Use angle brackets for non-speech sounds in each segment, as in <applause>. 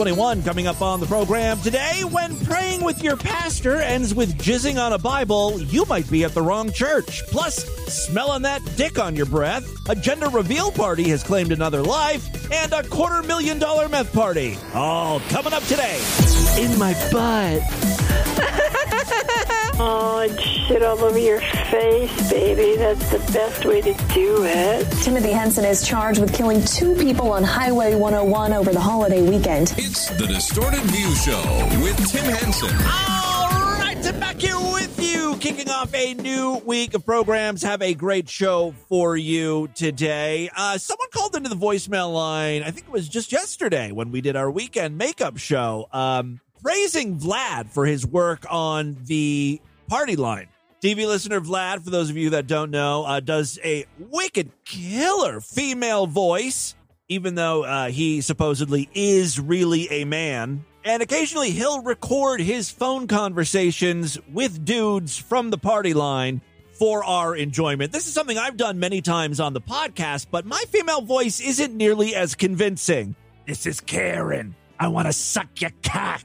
2021. Coming up on the program today, when praying with your pastor ends with jizzing on a Bible, you might be at the wrong church. Plus, smelling that dick on your breath, a gender reveal party has claimed another life, and a quarter million dollar meth party. All coming up today. In my butt. Oh, and shit all over your face, baby. That's the best way to do it. Timothy Henson is charged with killing two people on Highway 101 over the holiday weekend. It's the Distorted View Show with Tim Henson. All right, Tim back here with you, kicking off a new week of programs. Have a great show for you today. Uh, someone called into the voicemail line. I think it was just yesterday when we did our weekend makeup show, um, praising Vlad for his work on the party line. DV listener Vlad, for those of you that don't know, uh, does a wicked killer female voice, even though uh, he supposedly is really a man. And occasionally he'll record his phone conversations with dudes from the party line for our enjoyment. This is something I've done many times on the podcast, but my female voice isn't nearly as convincing. This is Karen. I want to suck your cock.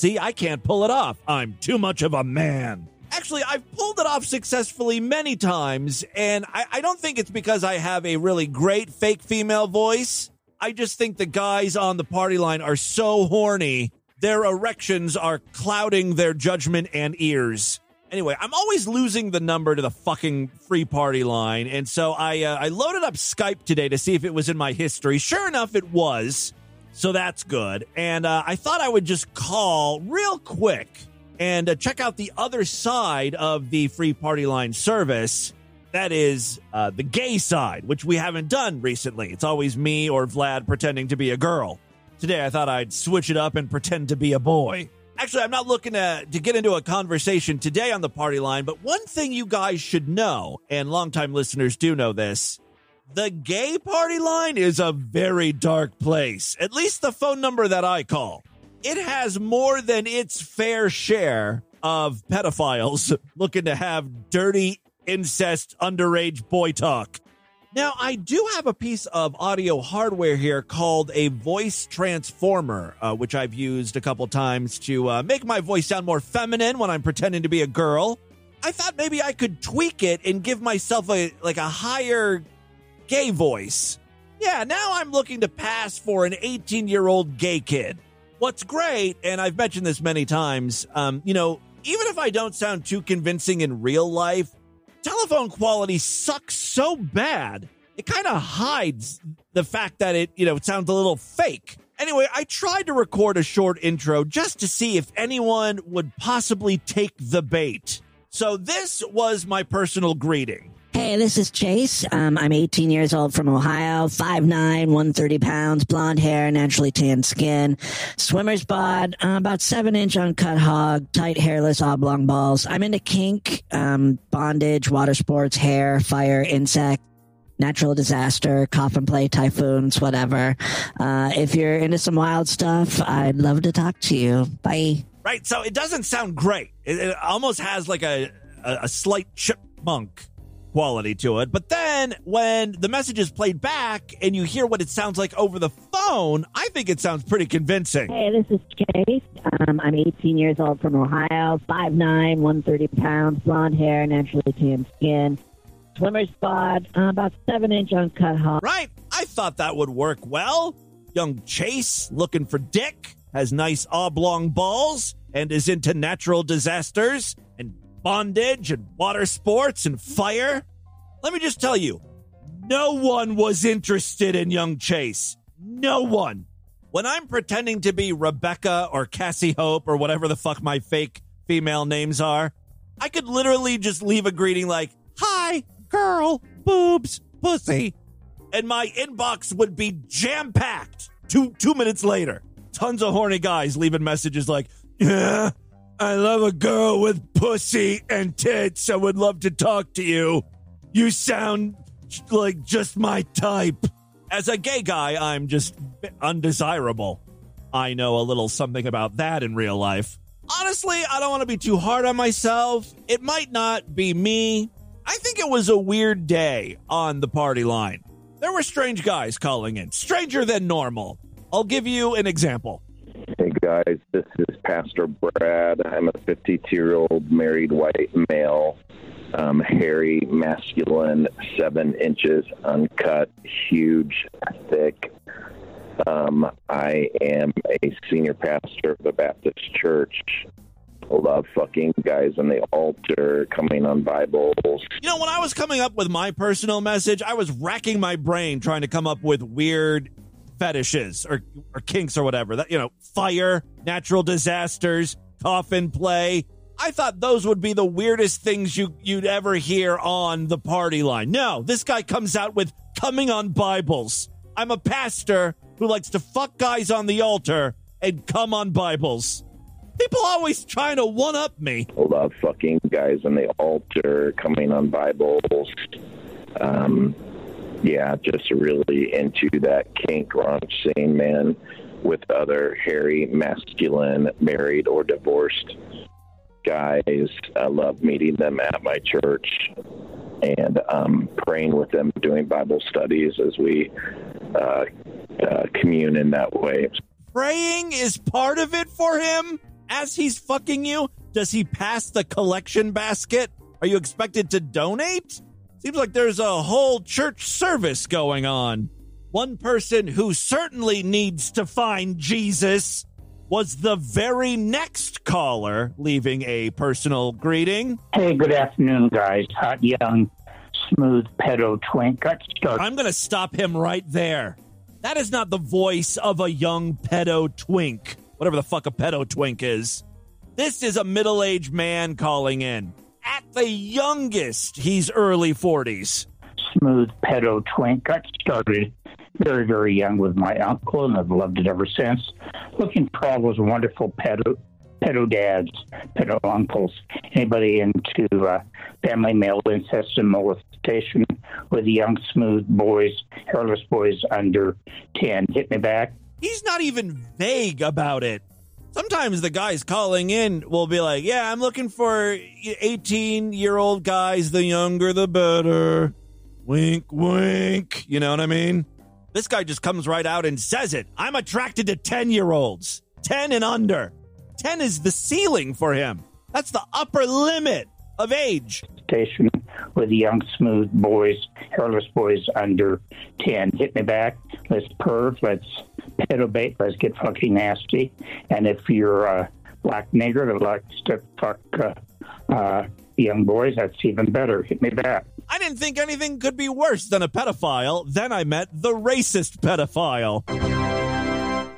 See, I can't pull it off. I'm too much of a man. Actually, I've pulled it off successfully many times, and I, I, don't think it's because I have a really great fake female voice. I just think the guys on the party line are so horny, their erections are clouding their judgment and ears. Anyway, I'm always losing the number to the fucking free party line, and so I uh, I loaded up Skype today to see if it was in my history. Sure enough, it was. So that's good. And uh, I thought I would just call real quick and uh, check out the other side of the free party line service. That is uh, the gay side, which we haven't done recently. It's always me or Vlad pretending to be a girl. Today, I thought I'd switch it up and pretend to be a boy. Actually, I'm not looking to, to get into a conversation today on the party line, but one thing you guys should know, and longtime listeners do know this, the gay party line is a very dark place. At least the phone number that I call. It has more than its fair share of pedophiles <laughs> looking to have dirty incest underage boy talk. Now, I do have a piece of audio hardware here called a voice transformer, uh, which I've used a couple times to uh, make my voice sound more feminine when I'm pretending to be a girl. I thought maybe I could tweak it and give myself a like a higher gay voice. Yeah, now I'm looking to pass for an 18 year old gay kid. What's great, and I've mentioned this many times, um, you know, even if I don't sound too convincing in real life, telephone quality sucks so bad. It kind of hides the fact that it, you know, it sounds a little fake. Anyway, I tried to record a short intro just to see if anyone would possibly take the bait. So this was my personal greeting. Hey, this is Chase. Um, I'm 18 years old from Ohio, 5'9", 130 pounds, blonde hair, naturally tan skin, swimmer's bod, uh, about 7 inch uncut hog, tight hairless oblong balls. I'm into kink, um, bondage, water sports, hair, fire, insect, natural disaster, coffin play, typhoons, whatever. Uh, if you're into some wild stuff, I'd love to talk to you. Bye. Right, so it doesn't sound great. It, it almost has like a, a, a slight chipmunk quality to it. But then when the message is played back and you hear what it sounds like over the phone, I think it sounds pretty convincing. Hey, this is Chase. Um, I'm 18 years old from Ohio, 5'9", 130 pounds, blonde hair, naturally tan skin, swimmer's bod, uh, about 7-inch uncut hog. Right. I thought that would work well. Young Chase, looking for dick, has nice oblong balls, and is into natural disasters and bondage and water sports and fire. Let me just tell you, no one was interested in young Chase. No one. When I'm pretending to be Rebecca or Cassie Hope or whatever the fuck my fake female names are, I could literally just leave a greeting like, Hi, girl, boobs, pussy. And my inbox would be jam packed two, two minutes later. Tons of horny guys leaving messages like, Yeah, I love a girl with pussy and tits. I would love to talk to you. You sound like just my type. As a gay guy, I'm just undesirable. I know a little something about that in real life. Honestly, I don't want to be too hard on myself. It might not be me. I think it was a weird day on the party line. there were strange guys calling in, stranger than normal. I'll give you an example. Hey guys, this is Pastor Brad. I'm a 52 year old married white male, um, hairy, masculine, seven inches, uncut, huge, thick. Um, I am a senior pastor of the Baptist Church. Love fucking guys on the altar, coming on Bibles. You know, when I was coming up with my personal message, I was racking my brain trying to come up with weird fetishes or, or kinks or whatever. That you know, fire, natural disasters, coffin play. I thought those would be the weirdest things you you'd ever hear on the party line. No, this guy comes out with coming on Bibles. I'm a pastor who likes to fuck guys on the altar and come on Bibles. People always trying to one up me. Love fucking guys on the altar, coming on Bibles. Um, yeah, just really into that kink raunch scene, man, with other hairy, masculine, married or divorced guys. I love meeting them at my church and um, praying with them, doing Bible studies as we uh, uh, commune in that way. Praying is part of it for him as he's fucking you. Does he pass the collection basket? Are you expected to donate? Seems like there's a whole church service going on. One person who certainly needs to find Jesus was the very next caller leaving a personal greeting. Hey, good afternoon, guys. Hot, young, smooth pedo twink. Got. I'm going to stop him right there. That is not the voice of a young pedo twink, whatever the fuck a pedo twink is. This is a middle aged man calling in. At the youngest, he's early 40s. Smooth pedo twink. Got started very, very young with my uncle, and I've loved it ever since. Looking for all those wonderful pedo, pedo dads, pedo uncles, anybody into uh, family male incest and molestation with young, smooth boys, hairless boys under 10. Hit me back. He's not even vague about it. Sometimes the guys calling in will be like, Yeah, I'm looking for 18 year old guys. The younger, the better. Wink, wink. You know what I mean? This guy just comes right out and says it. I'm attracted to 10 year olds, 10 and under. 10 is the ceiling for him. That's the upper limit of age. Station with young, smooth boys, hairless boys under 10. Hit me back. Let's perv. Let's pedobate. Let's get fucking nasty. And if you're a black nigger that likes to fuck uh, uh, young boys, that's even better. Hit me back. I didn't think anything could be worse than a pedophile. Then I met the racist pedophile.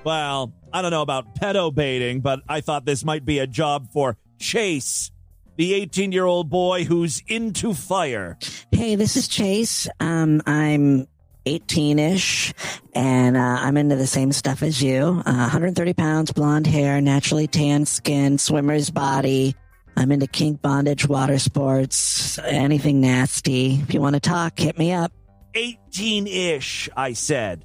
Well, I don't know about pedo baiting, but I thought this might be a job for Chase, the 18 year old boy who's into fire. Hey, this is Chase. Um, I'm 18 ish, and uh, I'm into the same stuff as you. Uh, 130 pounds, blonde hair, naturally tan skin, swimmer's body. I'm into kink bondage, water sports, anything nasty. If you want to talk, hit me up. 18 ish, I said.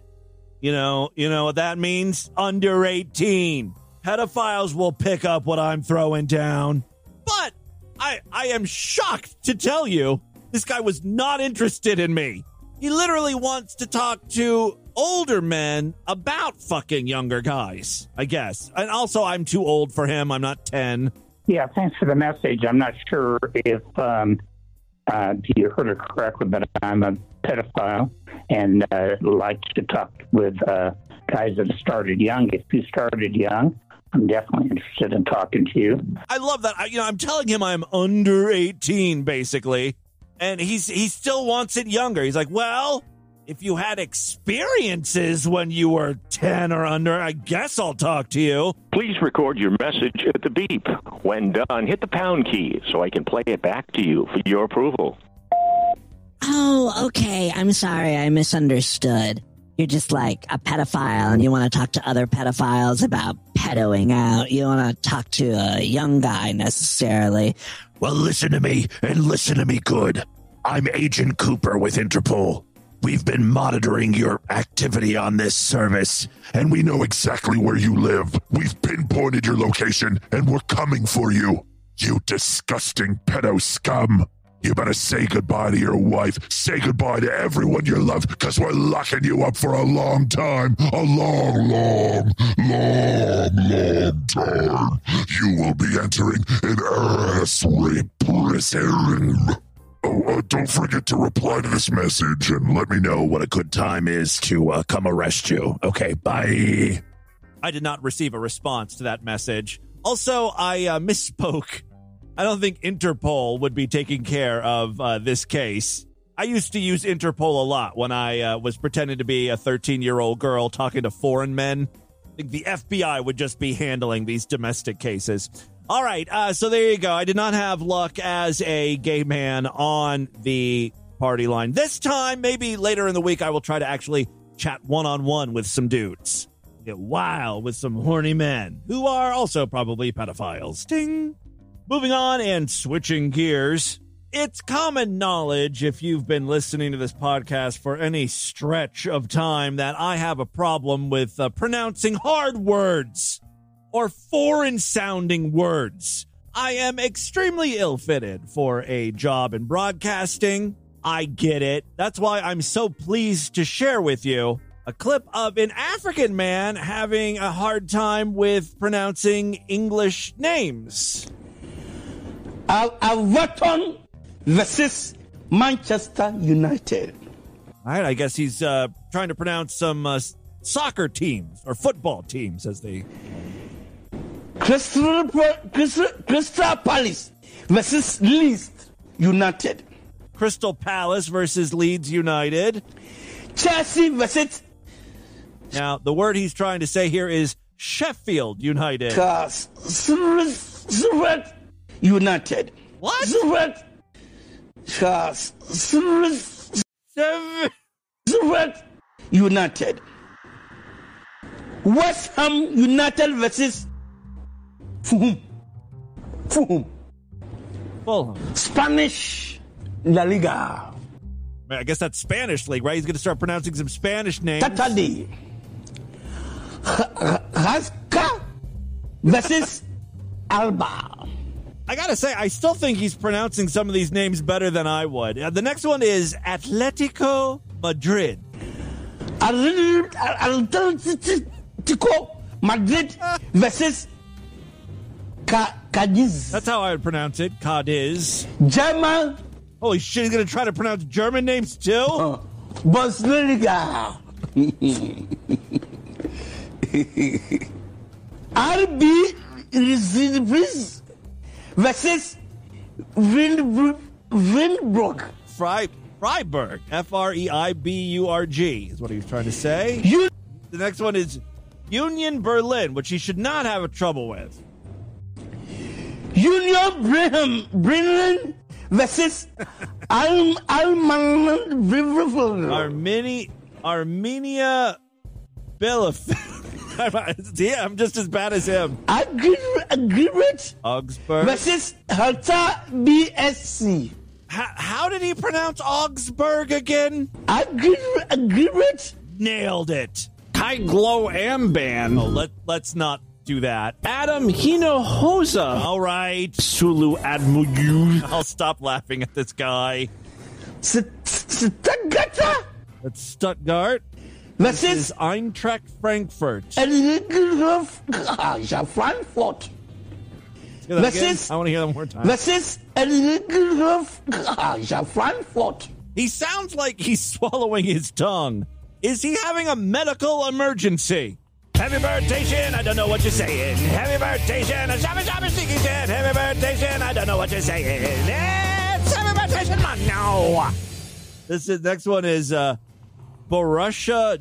You know, you know what that means? Under 18. Pedophiles will pick up what I'm throwing down. But I I am shocked to tell you this guy was not interested in me. He literally wants to talk to older men about fucking younger guys, I guess. And also I'm too old for him. I'm not 10. Yeah, thanks for the message. I'm not sure if um, uh, you heard it correctly, but I'm a pedophile and uh, like to talk with uh, guys that started young. If you started young, I'm definitely interested in talking to you. I love that. I, you know, I'm telling him I'm under 18 basically, and he's he still wants it younger. He's like, "Well, if you had experiences when you were 10 or under, I guess I'll talk to you." Please record your message at the beep. When done, hit the pound key so I can play it back to you for your approval. Oh, okay. I'm sorry. I misunderstood. You're just like a pedophile and you want to talk to other pedophiles about pedoing out. You want to talk to a young guy necessarily. Well, listen to me and listen to me good. I'm Agent Cooper with Interpol. We've been monitoring your activity on this service, and we know exactly where you live. We've pinpointed your location, and we're coming for you. You disgusting pedo scum. You better say goodbye to your wife. Say goodbye to everyone you love, because we're locking you up for a long time. A long, long, long, long time. You will be entering an ass rape prison. Oh, uh, don't forget to reply to this message and let me know what a good time is to uh, come arrest you. Okay, bye. I did not receive a response to that message. Also, I uh, misspoke. I don't think Interpol would be taking care of uh, this case. I used to use Interpol a lot when I uh, was pretending to be a 13 year old girl talking to foreign men. I think the FBI would just be handling these domestic cases. All right, uh, so there you go. I did not have luck as a gay man on the party line. This time, maybe later in the week, I will try to actually chat one on one with some dudes. Get wild with some horny men who are also probably pedophiles. Ding. Moving on and switching gears. It's common knowledge, if you've been listening to this podcast for any stretch of time, that I have a problem with uh, pronouncing hard words or foreign sounding words. I am extremely ill fitted for a job in broadcasting. I get it. That's why I'm so pleased to share with you a clip of an African man having a hard time with pronouncing English names. Everton versus Manchester United. All right, I guess he's uh, trying to pronounce some uh, soccer teams or football teams, as they. Crystal, Crystal, Crystal Palace versus Leeds United. Crystal Palace versus Leeds United. Chelsea versus. Now, the word he's trying to say here is Sheffield United. United. What? Zurich. Zurich United. West Ham United versus Fulham. Fulham. Fulham. Spanish La Liga. I guess that's Spanish league, right? He's going to start pronouncing some Spanish names. Saturday. Haska versus Alba. I gotta say, I still think he's pronouncing some of these names better than I would. Uh, the next one is Atletico Madrid. Atletico Madrid versus Cadiz. That's how I would pronounce it. Cadiz. German. Holy shit, he's gonna try to pronounce German names too? Uh, Bundesliga. <laughs> RB Receives versus Windbrook. Windbrook. Fry, Freiburg. F R E I B U R G is what he was trying to say. You- the next one is Union Berlin, which he should not have a trouble with. Union Brigham Berlin versus Al Alman. Armeni, Armenia Bielefeld. <laughs> yeah, uh, I'm just as bad as him. Agreement Augsburg. versus Hertha BSC. How, how did he pronounce Augsburg again? Agreement. Nailed it. Kai Glow Amban. Oh, let, let's not do that. Adam Hinojosa. All right. Sulu Admuyu. I'll stop laughing at this guy. Stuttgart That's Stuttgart. This versus is Eintracht Frankfurt. Frankfurt. Say that This again. is- I want to hear that one more time. versus Frankfurt. He sounds like he's <laughs> swallowing his tongue. Is he having a medical emergency? Happy birthday, Shin. I don't know what you're saying. Happy birthday, Shin. A shabba shabba sticky Shin. Happy birthday, Shin. I don't know what you're saying. It's happy birthday, Shin. No. This is next one is uh, Borussia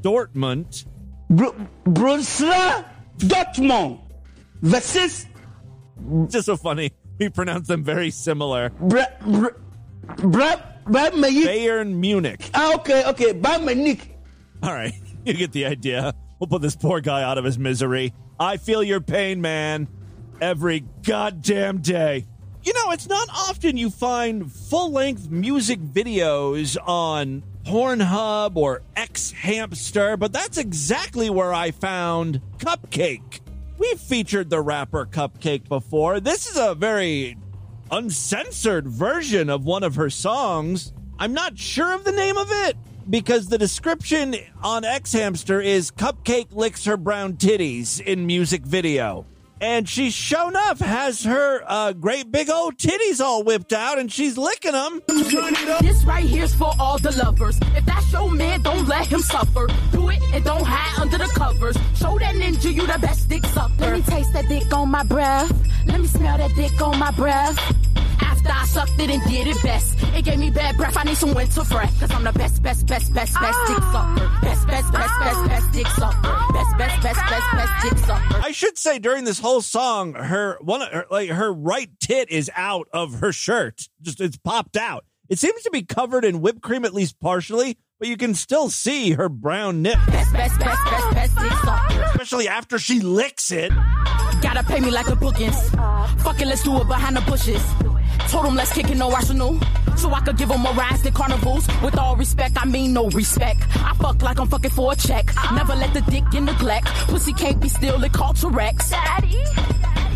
Dortmund. Br- Borussia Dortmund versus just so funny. We pronounce them very similar. Bra- Bra- Bayern Munich. Bayern Munich. Ah, okay, okay. Bayern Munich. All right, <laughs> you get the idea. We'll put this poor guy out of his misery. I feel your pain, man. Every goddamn day. You know, it's not often you find full length music videos on Pornhub or X Hamster, but that's exactly where I found CupcaKKe. We've featured the rapper CupcaKKe before. This is a very uncensored version of one of her songs. I'm not sure of the name of it because the description on X Hamster is CupcaKKe licks her brown titties in music video. And she shown enough has her uh, great big old titties all whipped out and she's licking them. This right here's for all the lovers. If that's your man, don't let him suffer. Do it and don't hide under the covers. Show that ninja you the best dick sucker. Let me taste that dick on my breath. Let me smell that dick on my breath. After I sucked it and did it best, it gave me bad breath. I need some winter breath. Cause I'm the best, best, best, best, best ah. dick sucker. Best, best, best, best, best dick sucker. Best, best, best, best, best dick sucker. I should say during this whole song, her one her, like her right tit is out of her shirt. Just it's popped out. It seems to be covered in whipped cream at least partially, but you can still see her brown nip. Best, best, best, best, best dick oh. sucker. Especially after she licks it. Gotta pay me like a bookings. Fuck it, let's do it behind the bushes. Told him let's kick it no arsenal. So I could give him more rides than carnivals. With all respect, I mean no respect. I fuck like I'm fucking for a check. Never let the dick in neglect. Pussy can't be still, it called Rex. Daddy.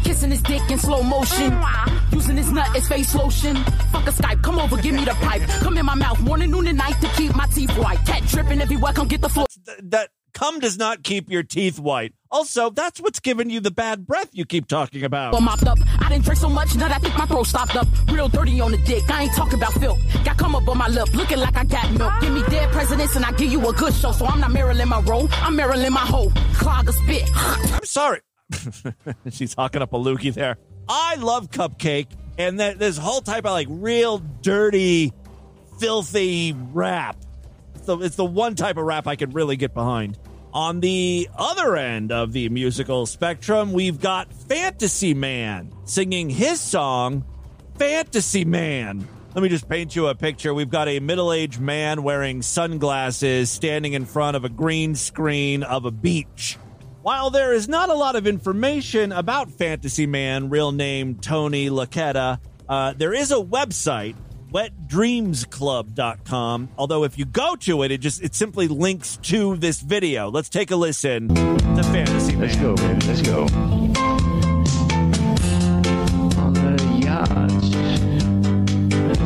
Kissing his dick in slow motion. Mm-hmm. Using his nut as face lotion. Fuck a Skype, come over, give me the pipe. Come in my mouth, morning, noon, and night to keep my teeth white. Cat dripping everywhere, come get the floor. Th- that cum does not keep your teeth white. Also, that's what's giving you the bad breath you keep talking about. Well, mopped up. I didn't drink so much Now that I think my throat stopped up. Real dirty on the dick. I ain't talking about filth. Got come up on my lip, looking like I got milk. Give me dead presidents and I give you a good show. So I'm not Marilyn Monroe. I'm Marilyn my hoe. Clog a spit. <laughs> I'm sorry. <laughs> She's hawking up a loogie there. I love CupcaKKe, and that this whole type of like real dirty, filthy rap. It's the, it's the one type of rap I can really get behind. On the other end of the musical spectrum, we've got Fantasy Man singing his song, Fantasy Man. Let me just paint you a picture. We've got a middle aged man wearing sunglasses standing in front of a green screen of a beach. While there is not a lot of information about Fantasy Man, real name Tony Laquetta, uh, there is a website, wetdreamsclub.com. Although if you go to it, it just it simply links to this video. Let's take a listen to Fantasy Man. Let's go, baby. Let's go. On the yacht,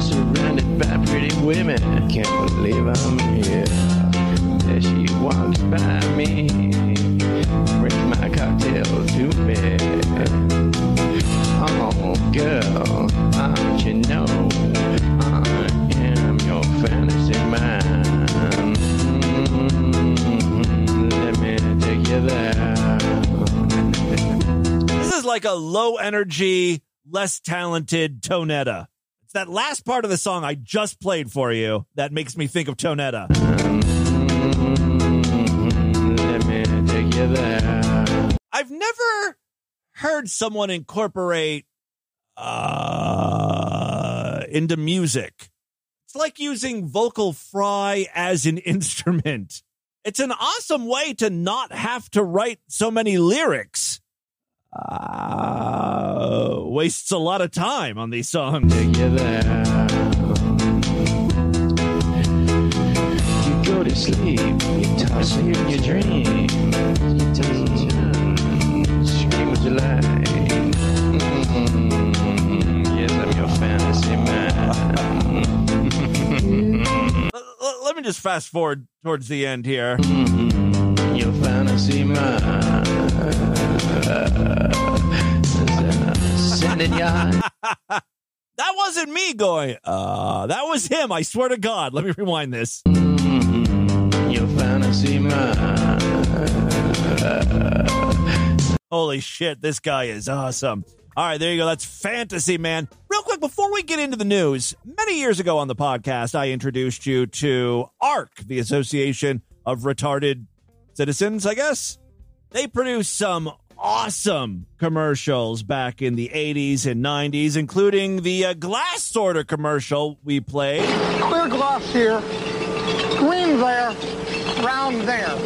surrounded by pretty women. Can't believe I'm here. Like a low energy, less talented Tonetta. It's that last part of the song I just played for you that makes me think of Tonetta. There. I've never heard someone incorporate uh, into music. It's like using vocal fry as an <laughs> instrument. It's an awesome way to not have to write so many lyrics. Uh, wastes a lot of time on these songs. Take you go to sleep, you toss in your dream. You toss and turn, scream what you like. Mm, Yes, I'm your fantasy man. Let me just fast forward towards the end here. Your fantasy man. Sending <laughs> ya. That wasn't me going, uh, that was him. I swear to God. Let me rewind this. Your fantasy man. Holy shit, this guy is awesome. All right, there you go. That's Fantasy Man. Real quick, before we get into the news, many years ago on the podcast, I introduced you to ARC, the Association of Retarded Citizens, I guess. They produce some awesome commercials back in the 80s and 90s, including the uh, glass sorter commercial we played. Clear glass here, green there, round there.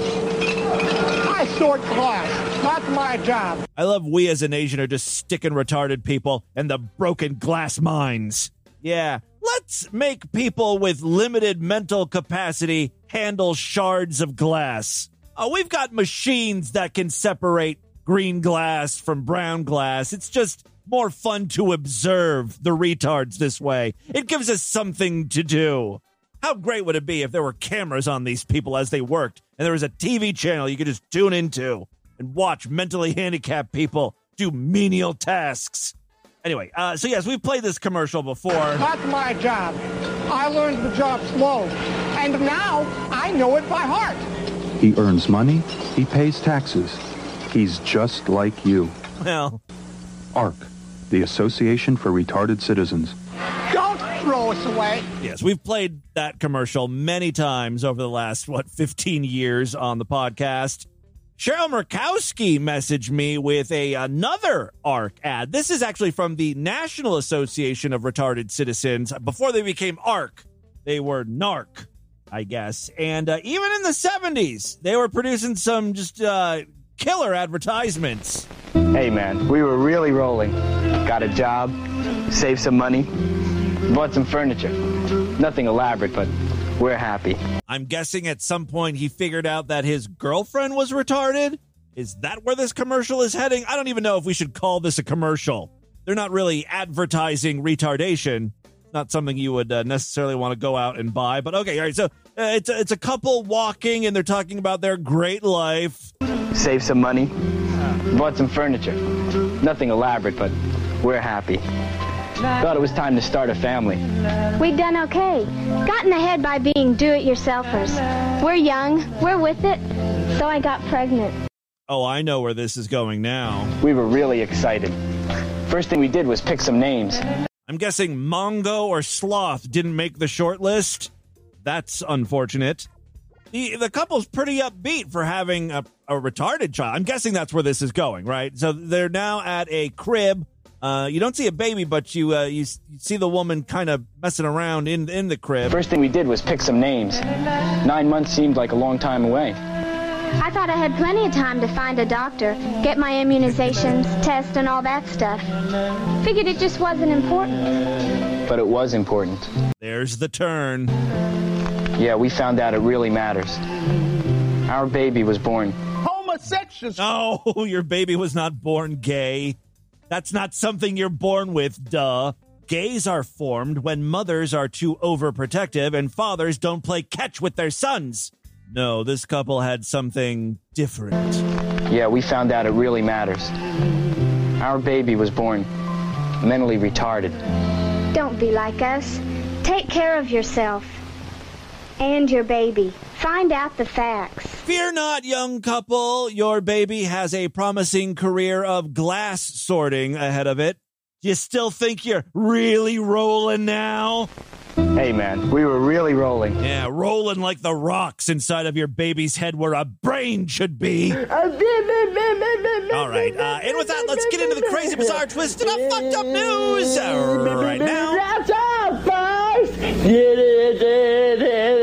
I sort glass. That's my job. I love we as a nation are just sticking retarded people in the broken glass mines. Yeah, let's make people with limited mental capacity handle shards of glass. Oh, we've got machines that can separate green glass from brown glass. It's just more fun to observe the retards this way. It gives us something to do. How great would it be if there were cameras on these people as they worked and there was a TV channel you could just tune into and watch mentally handicapped people do menial tasks? Anyway, uh, so yes, we've played this commercial before. That's my job. I learned the job slow, and now I know it by heart. He earns money, he pays taxes. He's just like you. Well, ARC, the Association for Retarded Citizens. Don't throw us away. Yes, we've played that commercial many times over the last, what, 15 years on the podcast. Cheryl Murkowski messaged me with a another ARC ad. This is actually from the National Association of Retarded Citizens. Before they became ARC, they were NARC, I guess. And uh, even in the 70s, they were producing some just uh, killer advertisements. Hey man, we were really rolling. Got a job, saved some money, bought some furniture. Nothing elaborate, but we're happy. I'm guessing at some point he figured out that his girlfriend was retarded. Is that where this commercial is heading? I don't even know if we should call this a commercial. They're not really advertising retardation. Not something you would uh, necessarily want to go out and buy. But okay, all right. So uh, it's a, it's a couple walking and they're talking about their great life. Saved some money, bought some furniture. Nothing elaborate, but we're happy. Thought it was time to start a family. We've done okay. Gotten ahead by being do-it-yourselfers. We're young, we're with it, so I got pregnant. Oh, I know where this is going now. We were really excited. First thing we did was pick some names. I'm guessing Mongo or Sloth didn't make the short list. That's unfortunate. The the couple's pretty upbeat for having a, a retarded child. I'm guessing that's where this is going, right? So they're now at a crib. Uh, you don't see a baby, but you uh, you, s- you see the woman kind of messing around in in the crib. First thing we did was pick some names. Nine months seemed like a long time away. I thought I had plenty of time to find a doctor, get my immunizations, test, and all that stuff. Figured it just wasn't important. But it was important. There's the turn. Yeah, we found out it really matters. Our baby was born. Homosexual. No, <laughs> your baby was not born gay. That's not something you're born with, duh. Gays are formed when mothers are too overprotective and fathers don't play catch with their sons. No, this couple had something different. Yeah, we found out it really matters. Our baby was born mentally retarded. Don't be like us. Take care of yourself and your baby. Find out the facts. Fear not, young couple. Your baby has a promising career of glass sorting ahead of it. You still think you're really rolling now? Hey man, we were really rolling. Yeah, rolling like the rocks inside of your baby's head where a brain should be. All right, uh, and with that, let's get into the crazy, bizarre, twisted up, fucked up news right now. If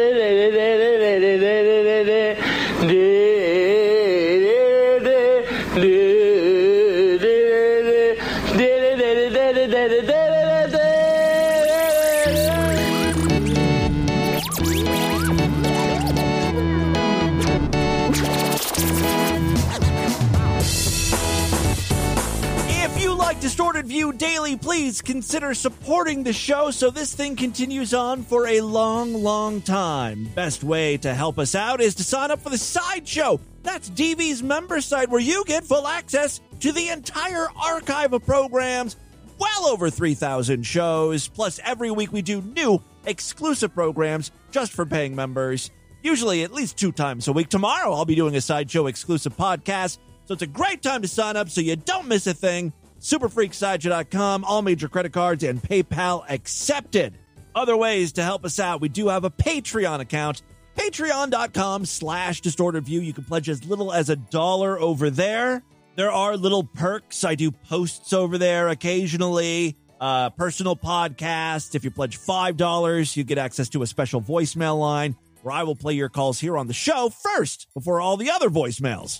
please consider supporting the show so this thing continues on for a long, long time. Best way to help us out is to sign up for the Sideshow. That's DV's member site where you get full access to the entire archive of programs, well over 3,000 shows. Plus, every week we do new exclusive programs just for paying members, usually at least two times a week. Tomorrow, I'll be doing a Sideshow exclusive podcast. So it's a great time to sign up so you don't miss a thing. Superfreaksideshow.com, all major credit cards and PayPal accepted. Other ways to help us out, we do have a Patreon account. Patreon.com slash distorted view. You can pledge as little as a dollar over there. There are little perks. I do posts over there occasionally. Uh, personal podcast. If you pledge $5, you get access to a special voicemail line where I will play your calls here on the show first before all the other voicemails.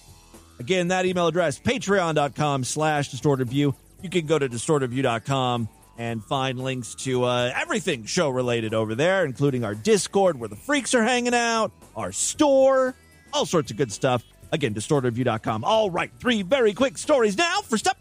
Again, that email address, patreon.com slash distortedview. You can go to distortedview.com and find links to uh, everything show related over there, including our Discord where the freaks are hanging out, our store, all sorts of good stuff. Again, distortedview.com. All right, three very quick stories now. First up,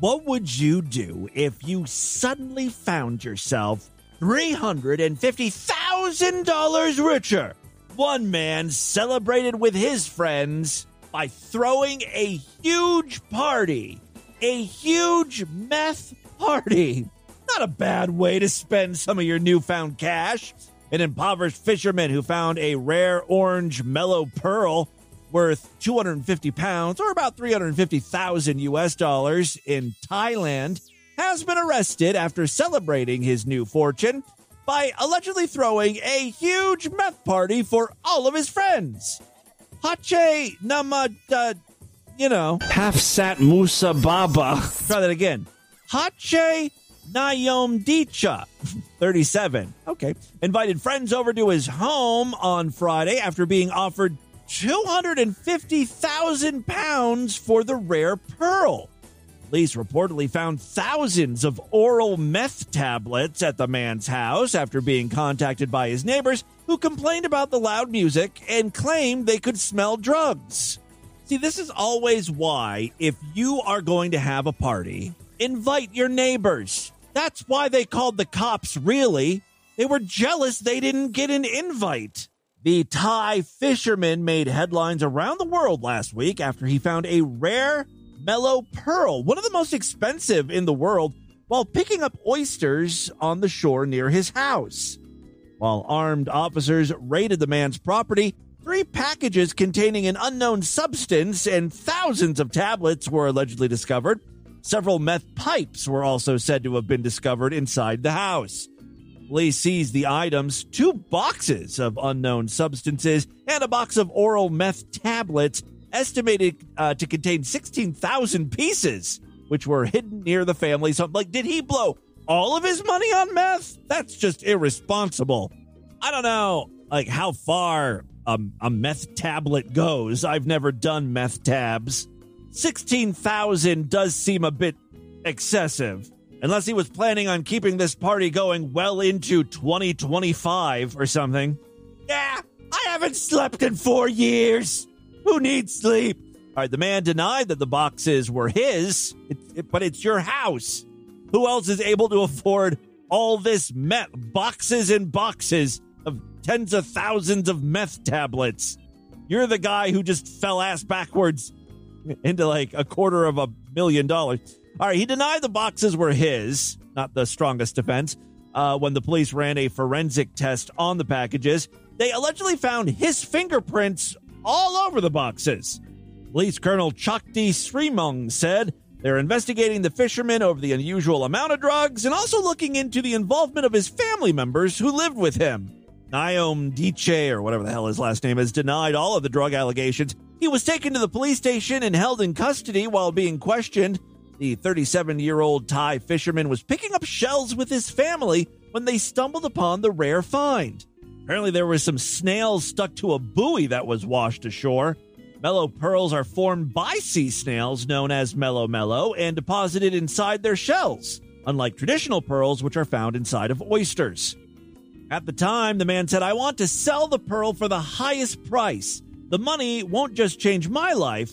What would you do if you suddenly found yourself $350,000 richer? One man celebrated with his friends by throwing a huge party. A huge meth party. Not a bad way to spend some of your newfound cash. An impoverished fisherman who found a rare orange melo pearl worth 250 pounds or about 350,000 US dollars in Thailand has been arrested after celebrating his new fortune by allegedly throwing a huge meth party for all of his friends. Hache Nama, uh, you know. Hafsat Musa Baba. Try that again. Hache Nayom Dicha, <laughs> 37. Okay. Invited friends over to his home on Friday after being offered 250,000 pounds for the rare pearl. Police reportedly found thousands of oral meth tablets at the man's house after being contacted by his neighbors who complained about the loud music and claimed they could smell drugs. See, this is always why, if you are going to have a party, invite your neighbors. That's why they called the cops, really. They were jealous they didn't get an invite. The Thai fisherman made headlines around the world last week after he found a rare melo pearl, one of the most expensive in the world, while picking up oysters on the shore near his house. While armed officers raided the man's property, three packages containing an unknown substance and thousands of tablets were allegedly discovered. Several meth pipes were also said to have been discovered inside the house. Police seized the items, two boxes of unknown substances, and a box of oral meth tablets estimated uh, to contain 16,000 pieces, which were hidden near the family's home. Like, did he blow all of his money on meth? That's just irresponsible. I don't know, like, how far a, a meth tablet goes. I've never done meth tabs. 16,000 does seem a bit excessive. Unless he was planning on keeping this party going well into 2025 or something. Yeah, I haven't slept in four years. Who needs sleep? All right, the man denied that the boxes were his, it, it, but it's your house. Who else is able to afford all this meth boxes and boxes of tens of thousands of meth tablets? You're the guy who just fell ass backwards into like a quarter of a million dollars. All right, he denied the boxes were his, not the strongest defense. Uh, when the police ran a forensic test on the packages, they allegedly found his fingerprints all over the boxes. Police Colonel Chakti Srimung said they're investigating the fisherman over the unusual amount of drugs and also looking into the involvement of his family members who lived with him. Naom Diche, or whatever the hell his last name is, denied all of the drug allegations. He was taken to the police station and held in custody while being questioned. The 37 year old Thai fisherman was picking up shells with his family when they stumbled upon the rare find. Apparently, there were some snails stuck to a buoy that was washed ashore. Melo pearls are formed by sea snails known as melo melo and deposited inside their shells, unlike traditional pearls, which are found inside of oysters. At the time, the man said, I want to sell the pearl for the highest price. The money won't just change my life,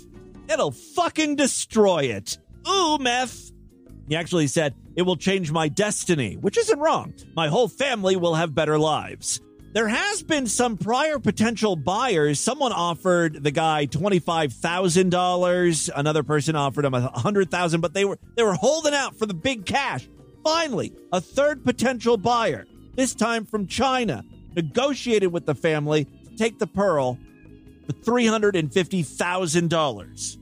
it'll fucking destroy it. Ooh, meth. He actually said, It will change my destiny, which isn't wrong. My whole family will have better lives. There has been some prior potential buyers. Someone offered the guy $25,000. Another person offered him a 100,000, but they were they were holding out for the big cash. Finally, a third potential buyer, this time from China, negotiated with the family to take the pearl for $350,000.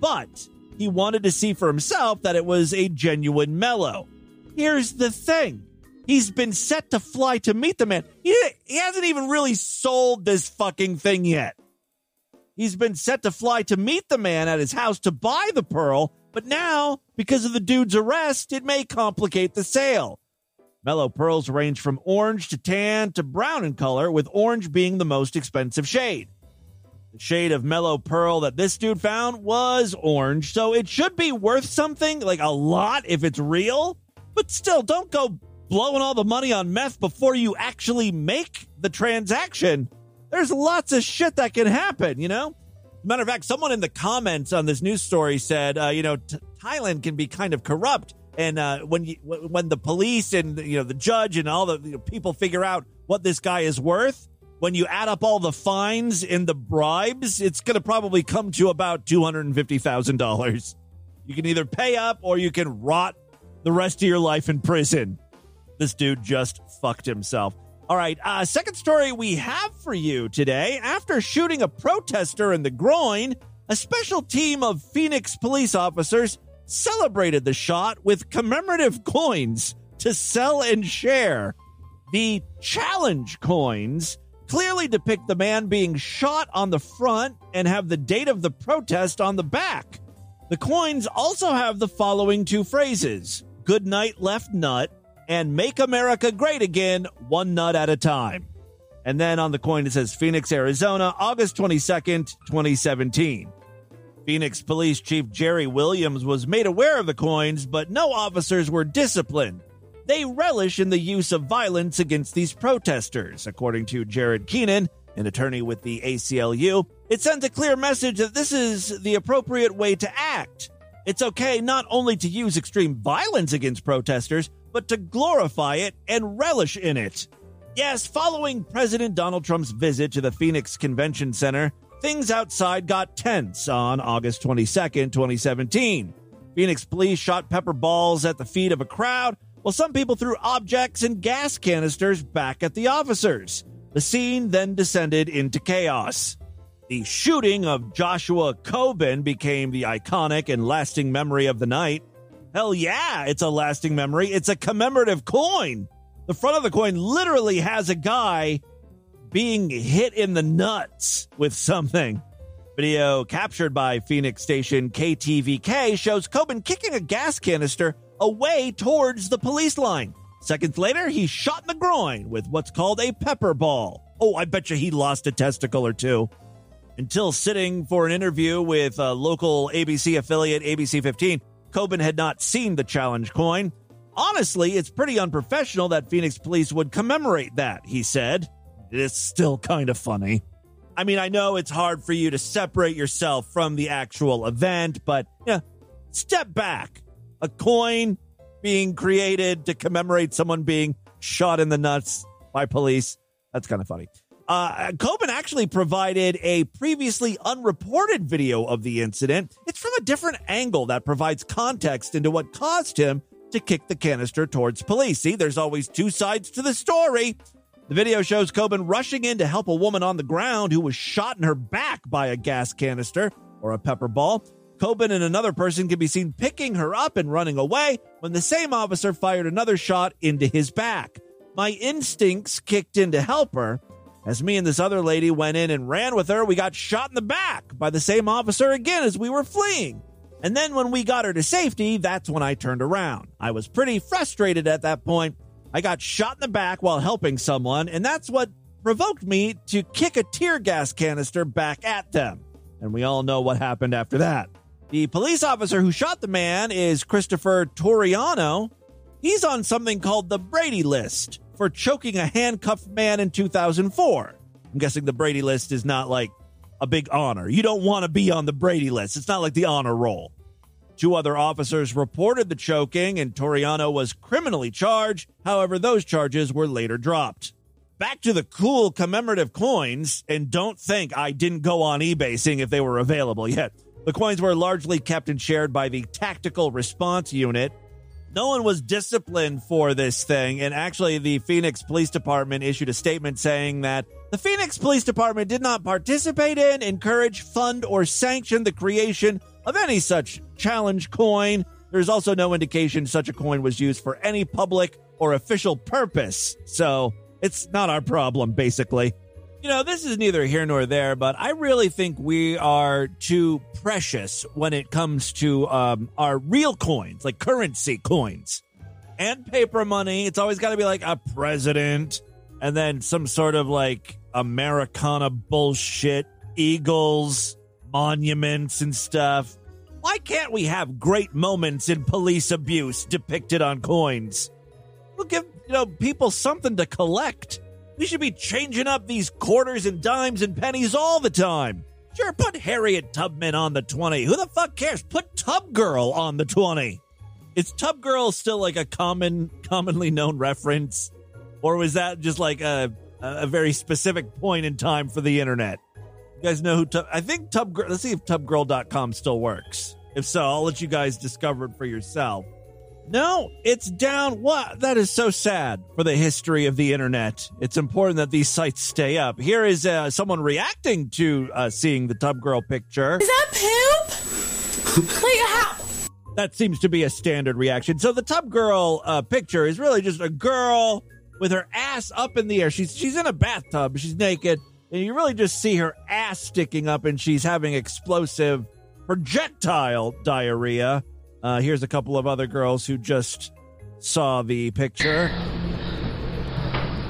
But he wanted to see for himself that it was a genuine melo. Here's the thing. He's been set to fly to meet the man. He, he hasn't even really sold this fucking thing yet. He's been set to fly to meet the man at his house to buy the pearl, but now, because of the dude's arrest, it may complicate the sale. Melo pearls range from orange to tan to brown in color, with orange being the most expensive shade. The shade of melo pearl that this dude found was orange, so it should be worth something, like a lot if it's real. But still, don't go blowing all the money on meth before you actually make the transaction. There's lots of shit that can happen, you know? Matter of fact, someone in the comments on this news story said, uh, you know, t- Thailand can be kind of corrupt, and uh, when you when the police and you know the judge and all the you know, people figure out what this guy is worth, when you add up all the fines and the bribes, it's going to probably come to about two hundred and fifty thousand dollars. You can either pay up or you can rot the rest of your life in prison. This dude just fucked himself. All right, uh, second story we have for you today. After shooting a protester in the groin, a special team of Phoenix police officers celebrated the shot with commemorative coins to sell and share. The challenge coins clearly depict the man being shot on the front and have the date of the protest on the back. The coins also have the following two phrases Good night, left nut, and Make America Great Again, one nut at a time. And then on the coin, it says Phoenix, Arizona, August 22nd, 2017. Phoenix Police Chief Jerry Williams was made aware of the coins, but no officers were disciplined. They relish in the use of violence against these protesters, according to Jared Keenan, an attorney with the ACLU. It sends a clear message that this is the appropriate way to act. It's okay not only to use extreme violence against protesters, but to glorify it and relish in it. Yes, following President Donald Trump's visit to the Phoenix Convention Center, things outside got tense on August 22nd, 2017. Phoenix police shot pepper balls at the feet of a crowd, while some people threw objects and gas canisters back at the officers. The scene then descended into chaos. The shooting of Joshua Cobin became the iconic and lasting memory of the night. Hell yeah, it's a lasting memory. It's a commemorative coin. The front of the coin literally has a guy being hit in the nuts with something. Video captured by Phoenix station KTVK shows Cobin kicking a gas canister away towards the police line. Seconds later, he's shot in the groin with what's called a pepper ball. Oh, I bet you he lost a testicle or two. Until sitting for an interview with a local ABC affiliate, ABC 15, Cobin had not seen the challenge coin. Honestly, it's pretty unprofessional that Phoenix police would commemorate that, he said. It's still kind of funny. I mean, I know it's hard for you to separate yourself from the actual event, but yeah, step back. A coin being created to commemorate someone being shot in the nuts by police. That's kind of funny. Uh, Cobin actually provided a previously unreported video of the incident. It's from a different angle that provides context into what caused him to kick the canister towards police. See, there's always two sides to the story. The video shows Cobin rushing in to help a woman on the ground who was shot in her back by a gas canister or a pepper ball. Cobin and another person can be seen picking her up and running away when the same officer fired another shot into his back. My instincts kicked in to help her. As me and this other lady went in and ran with her, we got shot in the back by the same officer again as we were fleeing. And then when we got her to safety, that's when I turned around. I was pretty frustrated at that point. I got shot in the back while helping someone, and that's what provoked me to kick a tear gas canister back at them. And we all know what happened after that. The police officer who shot the man is Christopher Turiano. He's on something called the Brady List for choking a handcuffed man in 2004. I'm guessing the Brady List is not like a big honor. You don't want to be on the Brady List. It's not like the honor roll. Two other officers reported the choking, and Turiano was criminally charged. However, those charges were later dropped. Back to the cool commemorative coins, and don't think I didn't go on eBay seeing if they were available yet. The coins were largely kept and shared by the Tactical Response Unit. No one was disciplined for this thing, and actually, the Phoenix Police Department issued a statement saying that the Phoenix Police Department did not participate in, encourage, fund, or sanction the creation of any such challenge coin. There's also no indication such a coin was used for any public or official purpose, so it's not our problem, basically. You know, this is neither here nor there, but I really think we are too precious when it comes to um, our real coins, like currency coins and paper money. It's always got to be like a president and then some sort of like Americana bullshit, eagles, monuments, and stuff. Why can't we have great moments in police abuse depicted on coins? We'll give, you know, people something to collect. We should be changing up these quarters and dimes and pennies all the time. Sure, put Harriet Tubman on the 20. Who the fuck cares? Put Tub Girl on the 20. Is Tub Girl still like a common, commonly known reference? Or was that just like a, a very specific point in time for the internet? You guys know who Tub, I think Tub Girl, let's see if tubgirl.com still works. If so, I'll let you guys discover it for yourself. No, it's down. What? That is so sad for the history of the internet. It's important that these sites stay up. Here is uh, someone reacting to uh, seeing the Tub Girl picture. Is that poop? <laughs> like how? That seems to be a standard reaction. So the Tub Girl uh, picture is really just a girl with her ass up in the air. She's she's in a bathtub. She's naked, and you really just see her ass sticking up, and she's having explosive projectile diarrhea. Uh, here's a couple of other girls who just saw the picture.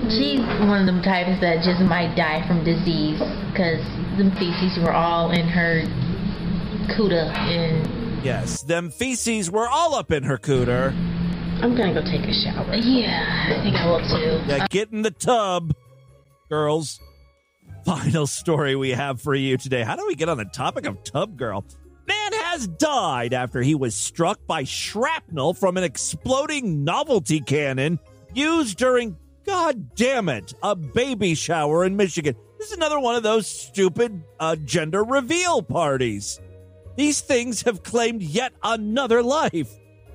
She's one of them types that just might die from disease because them feces were all in her cuda and Yes, them feces were all up in her cooter. I'm gonna go take a shower. Yeah, I think I will too. Yeah, get in the tub, girls. Final story we have for you today. How do we get on the topic of Tub Girl? Man has died after he was struck by shrapnel from an exploding novelty cannon used during, god damn it, a baby shower in Michigan. This is another one of those stupid uh, gender reveal parties. These things have claimed yet another life.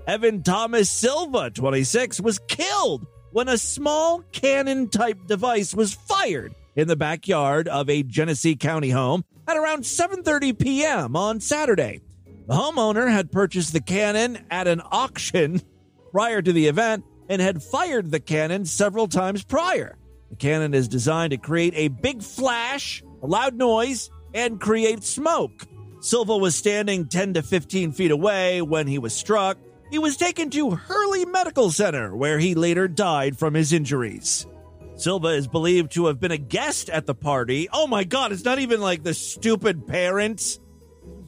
Evan Thomas Silva, 26, was killed when a small cannon type device was fired in the backyard of a Genesee County home at around 7:30 p.m. on Saturday. The homeowner had purchased the cannon at an auction <laughs> prior to the event and had fired the cannon several times prior. The cannon is designed to create a big flash, a loud noise, and create smoke. Silva was standing 10 to 15 feet away when he was struck. He was taken to Hurley Medical Center, where he later died from his injuries. Silva is believed to have been a guest at the party. Oh my god, it's not even like the stupid parents.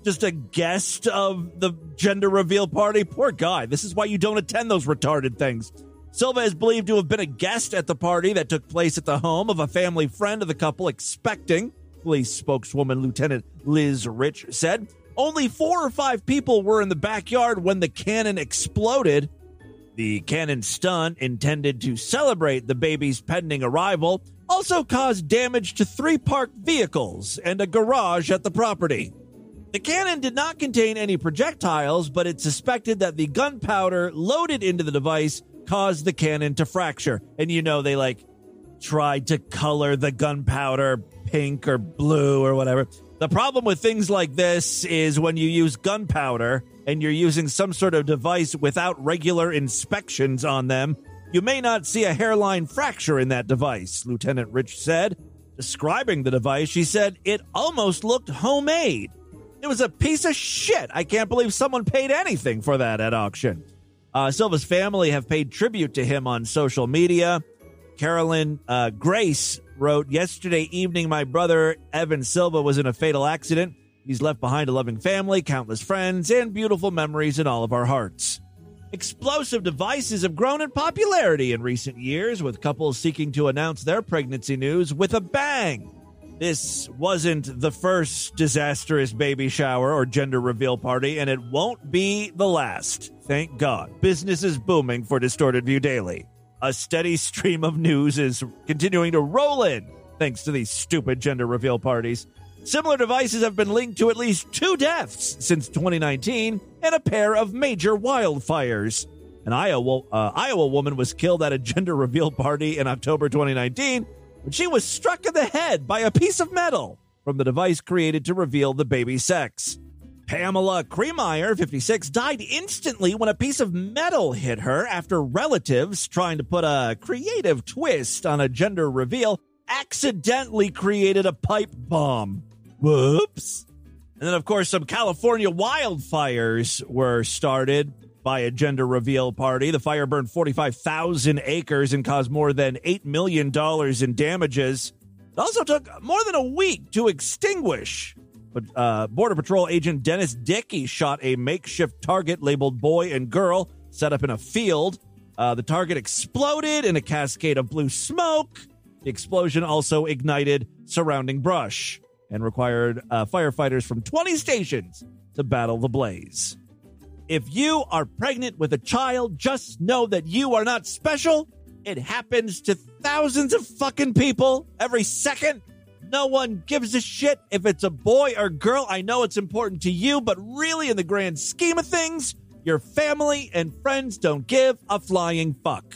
Just a guest of the gender reveal party. Poor guy. This is why you don't attend those retarded things. Silva is believed to have been a guest at the party that took place at the home of a family friend of the couple expecting. Police spokeswoman Lieutenant Liz Rich said only four or five people were in the backyard when the cannon exploded. The cannon stunt, intended to celebrate the baby's pending arrival, also caused damage to three parked vehicles and a garage at the property. The cannon did not contain any projectiles, but it's suspected that the gunpowder loaded into the device caused the cannon to fracture. And you know, they like tried to color the gunpowder pink or blue or whatever. The problem with things like this is when you use gunpowder and you're using some sort of device without regular inspections on them, you may not see a hairline fracture in that device, Lieutenant Rich said. Describing the device, she said it almost looked homemade. It was a piece of shit. I can't believe someone paid anything for that at auction. Uh, Silva's family have paid tribute to him on social media. Carolyn uh, Grace wrote, Yesterday evening, my brother Evan Silva was in a fatal accident. He's left behind a loving family, countless friends, and beautiful memories in all of our hearts. Explosive devices have grown in popularity in recent years, with couples seeking to announce their pregnancy news with a bang. This wasn't the first disastrous baby shower or gender reveal party, and it won't be the last. Thank God. Business is booming for Distorted View Daily. A steady stream of news is continuing to roll in thanks to these stupid gender reveal parties. Similar devices have been linked to at least two deaths since 2019 and a pair of major wildfires. An Iowa, uh, Iowa woman was killed at a gender reveal party in October 2019 when she was struck in the head by a piece of metal from the device created to reveal the baby's sex. Pamela Kreimeyer, 56, died instantly when a piece of metal hit her after relatives trying to put a creative twist on a gender reveal accidentally created a pipe bomb. Whoops. And then, of course, some California wildfires were started by a gender reveal party. The fire burned 45,000 acres and caused more than $8 million in damages. It also took more than a week to extinguish. But uh, Border Patrol agent Dennis Dickey shot a makeshift target labeled boy and girl set up in a field. Uh, the target exploded in a cascade of blue smoke. The explosion also ignited surrounding brush. and required uh, firefighters from 20 stations to battle the blaze. If you are pregnant with a child, just know that you are not special. It happens to thousands of fucking people every second. No one gives a shit if it's a boy or girl. I know it's important to you, but really, in the grand scheme of things, your family and friends don't give a flying fuck.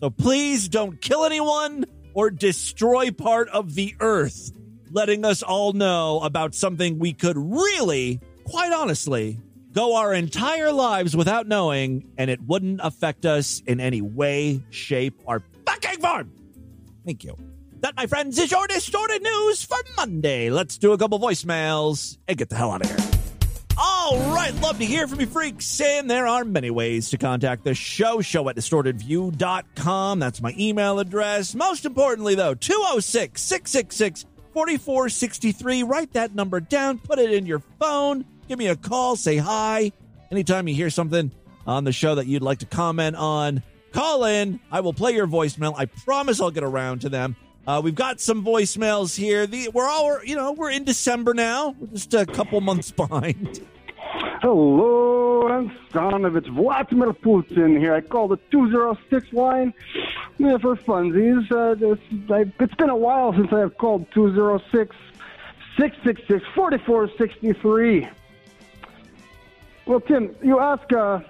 So please don't kill anyone or destroy part of the earth, letting us all know about something we could really, quite honestly, go our entire lives without knowing, and it wouldn't affect us in any way, shape, or fucking form. Thank you. That, my friends, is your distorted news for Monday. Let's do a couple voicemails and get the hell out of here. All right, love to hear from you freaks. And there are many ways to contact the show. Show at distortedview.com. That's my email address. Most importantly, though, 206 666 4463. Write that number down, put it in your phone, give me a call, say hi. Anytime you hear something on the show that you'd like to comment on, call in. I will play your voicemail. I promise I'll get around to them. Uh, we've got some voicemails here. The, we're all, you know, we're in December now. We're just a couple months <laughs> behind. Hello, I'm son of it's Vladimir Putin here. I called the 206 line yeah, for funsies. Uh, this, I, it's been a while since I've called 206 666 4463. Well, Tim, you ask, uh,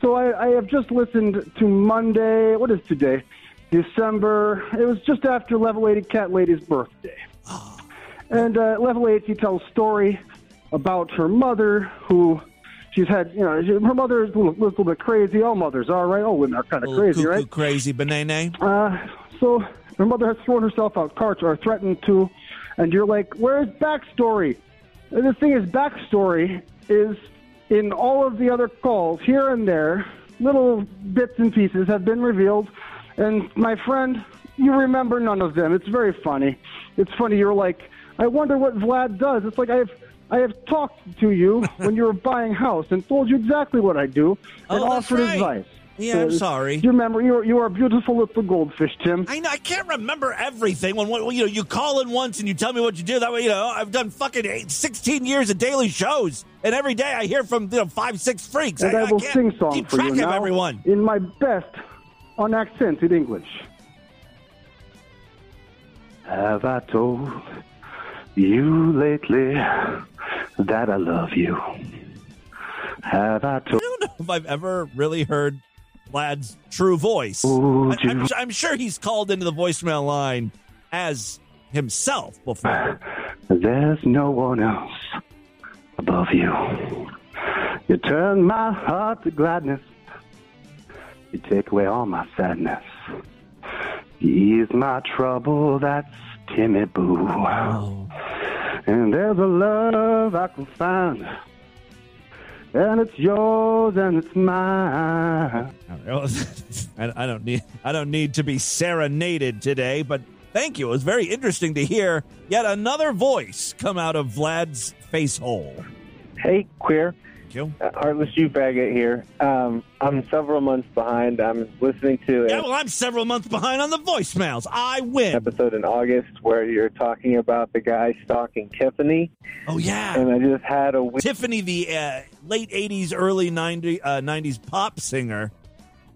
so I, I have just listened to Monday. What is today? December. It was just after Level 80 Cat Lady's birthday. And uh, Level 80 tells a story about her mother who she's had, you know, she, her mother is a little, little bit crazy. All mothers are, right? All women are kind of crazy, cuckoo right? Crazy banana. Uh, so her mother has thrown herself out carts or threatened to, and you're like, where's backstory? And the thing is, backstory is in all of the other calls here and there. Little bits and pieces have been revealed, and my friend, you remember none of them. It's very funny. It's funny. You're like, I wonder what Vlad does. It's like I have. I have talked to you <laughs> when you were buying house and told you exactly what I do and Oh, offered right. advice. Yeah, I'm sorry. You remember you are you are a beautiful little goldfish, Tim. I know I can't remember everything. When when- you know you call in once and you tell me what you do. That way, you know I've done fucking eight, 16 years of daily shows, and every day I hear from you know five, six freaks. And I, will can't sing song keep for track you of now everyone. in my best unaccented English. Have I told you lately that I love you? Have I told? I don't know if I've ever really heard Vlad's true voice. Would I, am I'm sure he's called into the voicemail line as himself before. <laughs> There's no one else above you. You turn my heart to gladness. You take away all my sadness. You ease my trouble, that's Timmy Boo. Oh. And there's a love I can find. And it's yours and it's mine. <laughs> <laughs> I, I don't need I don't need to be serenaded today, but thank you. It was very interesting to hear yet another voice come out of Vlad's face hole. Hey, queer. You. Uh, Heartless You Faggot here. Um, I'm several months behind. I'm listening to Yeah, well, I'm several months behind on the voicemails. I win. episode in August where you're talking about the guy stalking Tiffany. Oh yeah, And I just had a Tiffany, the uh, late '80s, early 90, uh, 90s pop singer.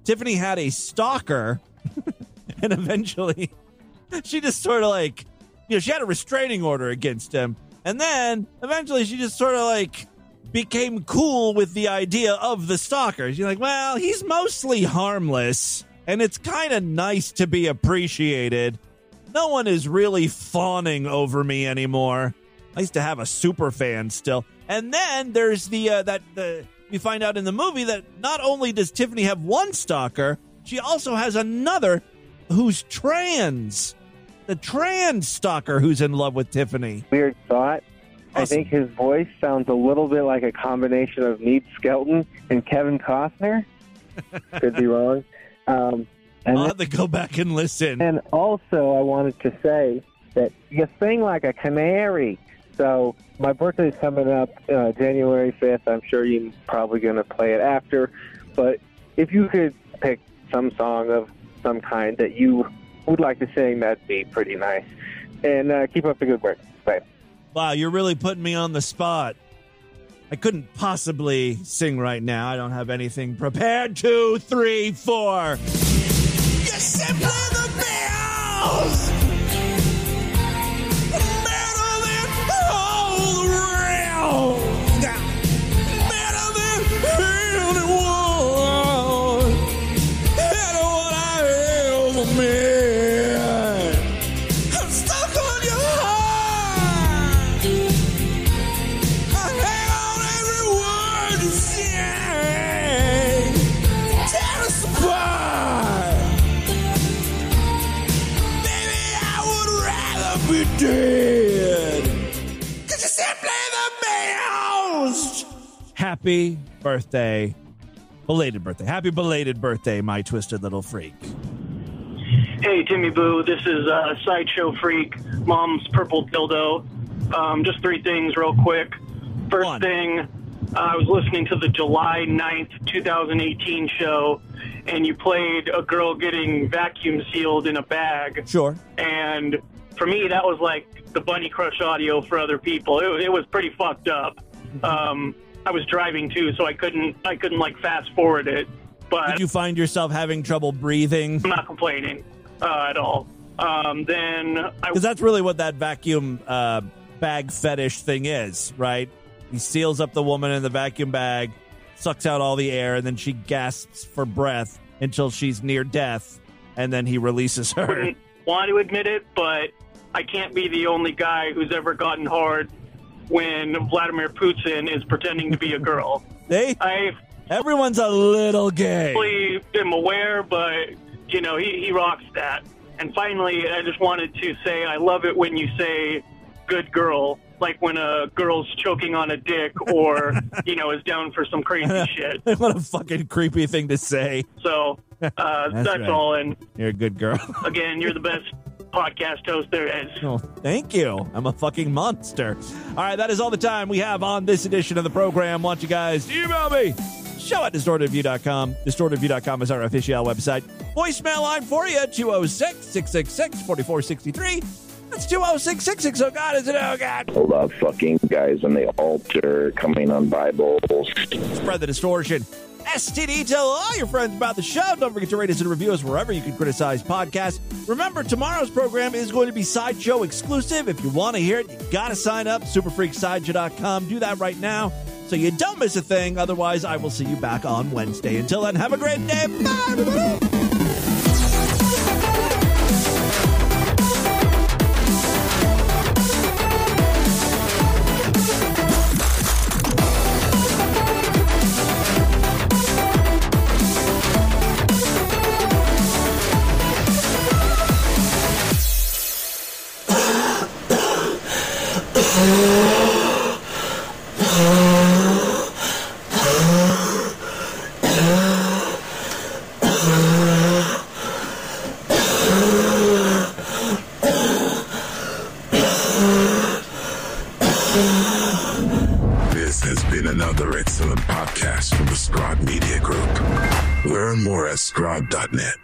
Tiffany had a stalker, <laughs> and eventually, <laughs> she just sort of like, you know, she had a restraining order against him, and then eventually, she just sort of like became cool with the idea of the stalkers. You're like, well, he's mostly harmless, and it's kind of nice to be appreciated. No one is really fawning over me anymore. I used to have a super fan still. And then there's the uh, that the we find out in the movie that not only does Tiffany have one stalker, she also has another who's trans. The trans stalker who's in love with Tiffany. weird thought. I think his voice sounds a little bit like a combination of Meade Skelton and Kevin Costner. <laughs> Could be wrong. Um, and I'll have to go back and listen. And also, I wanted to say that you sing like a canary. So my birthday's coming up uh, January 5th. I'm sure you're probably going to play it after. But if you could pick some song of some kind that you would like to sing, that'd be pretty nice. And uh, keep up the good work. Bye. Wow, you're really putting me on the spot. I couldn't possibly sing right now. I don't have anything prepared. Two, three, four. Happy birthday. Belated birthday. Happy belated birthday, my twisted little freak. Hey, Timmy Boo. This is uh, Sideshow Freak, Mom's Purple Dildo. Um, just three things, real quick. First thing, uh, I was listening to the July 9th, 2018 show, and you played a girl getting vacuum sealed in a bag. Sure. And for me, that was like the Bunny Crush audio for other people. It, it was pretty fucked up. Um, I was driving too, so I couldn't, I couldn't like fast forward it. But Did you find yourself having trouble breathing? I'm not complaining uh, at all. Um, then I Because that's really what that vacuum uh, bag fetish thing is, right? He seals up the woman in the vacuum bag, sucks out all the air, and then she gasps for breath until she's near death, and then he releases her. wouldn't want to admit it, but I can't be the only guy who's ever gotten hard when Vladimir Putin is pretending to be a girl. <laughs> They, I everyone's a little gay. fully am aware, but you know he, he rocks that. And finally, I just wanted to say I love it when you say "good girl," like when a girl's choking on a dick or <laughs> you know is down for some crazy <laughs> shit. what a fucking creepy thing to say. So uh, that's, right. all. And You're a good girl. again, you're the best podcast host there is. Oh, thank you. I'm a fucking monster. All right, that is all the time we have on this edition of the program. Want you guys to email me. Show at distortedview.com. Distortedview.com is our official website. Voicemail line for you 206 666 4463. That's 206 660. Oh, God, is it? Oh, God. A lot of fucking guys on the altar coming on Bibles. Spread the distortion. STD, tell all your friends about the show. Don't forget to rate us and review us wherever you can criticize podcasts. Remember, tomorrow's program is going to be Sideshow exclusive. If you want to hear it, you got to sign up. Superfreaksideshow.com. Do that right now so you don't miss a thing. Otherwise, I will see you back on Wednesday. Until then, have a great day. Bye, everybody. scribe.net.